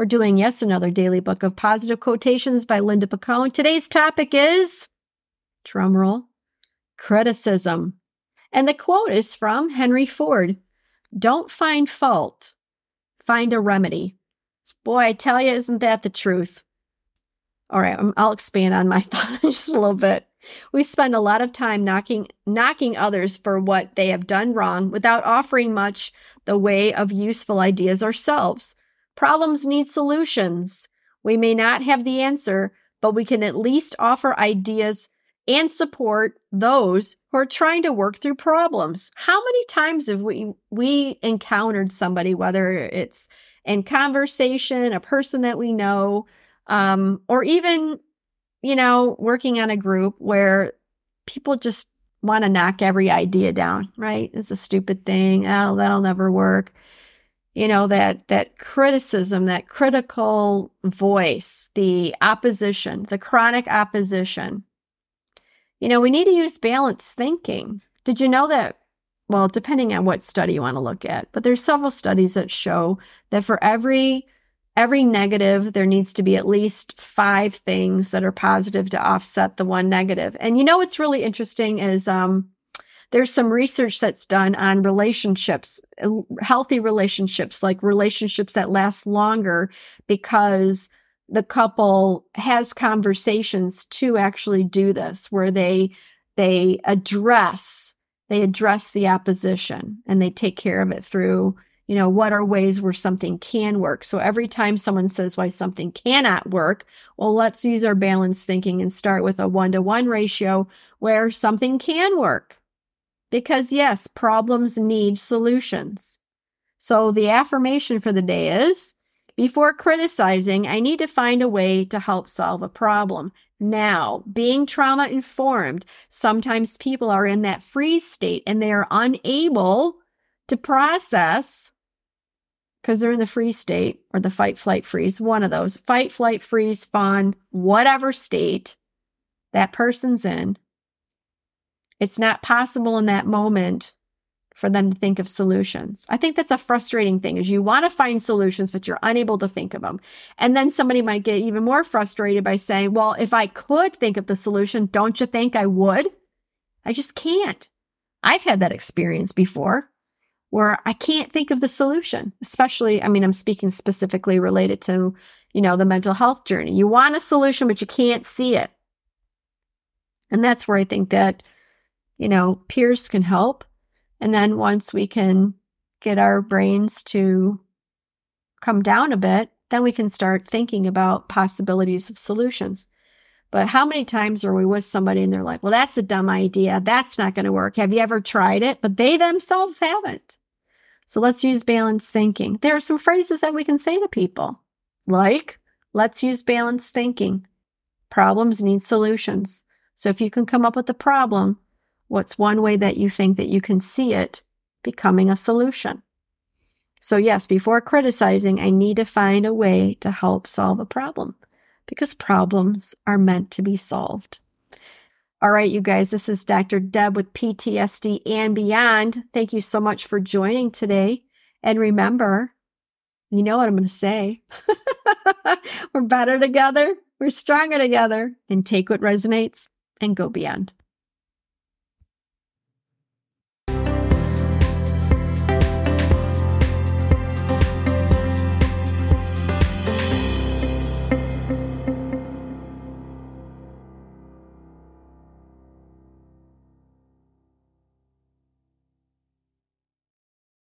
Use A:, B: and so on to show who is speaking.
A: We're doing, yes, another daily book of positive quotations by Linda Picone. Today's topic is, drumroll, criticism. And the quote is from Henry Ford Don't find fault, find a remedy. Boy, I tell you, isn't that the truth? All right, um, I'll expand on my thought just a little bit. We spend a lot of time knocking knocking others for what they have done wrong without offering much the way of useful ideas ourselves. Problems need solutions. We may not have the answer, but we can at least offer ideas and support those who are trying to work through problems. How many times have we we encountered somebody whether it's in conversation, a person that we know, um, or even, you know, working on a group where people just want to knock every idea down, right? It's a stupid thing. Oh, that'll never work. You know, that that criticism, that critical voice, the opposition, the chronic opposition. You know, we need to use balanced thinking. Did you know that well, depending on what study you want to look at, but there's several studies that show that for every every negative there needs to be at least 5 things that are positive to offset the one negative. And you know what's really interesting is um there's some research that's done on relationships, healthy relationships, like relationships that last longer because the couple has conversations to actually do this where they they address they address the opposition and they take care of it through you know what are ways where something can work. So every time someone says why something cannot work well let's use our balanced thinking and start with a one to one ratio where something can work because yes problems need solutions so the affirmation for the day is before criticizing, I need to find a way to help solve a problem. Now, being trauma informed, sometimes people are in that freeze state and they are unable to process because they're in the freeze state or the fight, flight, freeze, one of those fight, flight, freeze, fawn, whatever state that person's in. It's not possible in that moment for them to think of solutions. I think that's a frustrating thing is you want to find solutions but you're unable to think of them. And then somebody might get even more frustrated by saying, "Well, if I could think of the solution, don't you think I would?" I just can't. I've had that experience before where I can't think of the solution, especially I mean I'm speaking specifically related to, you know, the mental health journey. You want a solution but you can't see it. And that's where I think that you know, peers can help and then once we can get our brains to come down a bit, then we can start thinking about possibilities of solutions. But how many times are we with somebody and they're like, well, that's a dumb idea. That's not going to work. Have you ever tried it? But they themselves haven't. So let's use balanced thinking. There are some phrases that we can say to people like, let's use balanced thinking. Problems need solutions. So if you can come up with a problem, What's one way that you think that you can see it becoming a solution? So, yes, before criticizing, I need to find a way to help solve a problem. because problems are meant to be solved. All right, you guys, this is Dr. Deb with PTSD and Beyond. Thank you so much for joining today. And remember, you know what I'm going to say. We're better together, we're stronger together, and take what resonates and go beyond.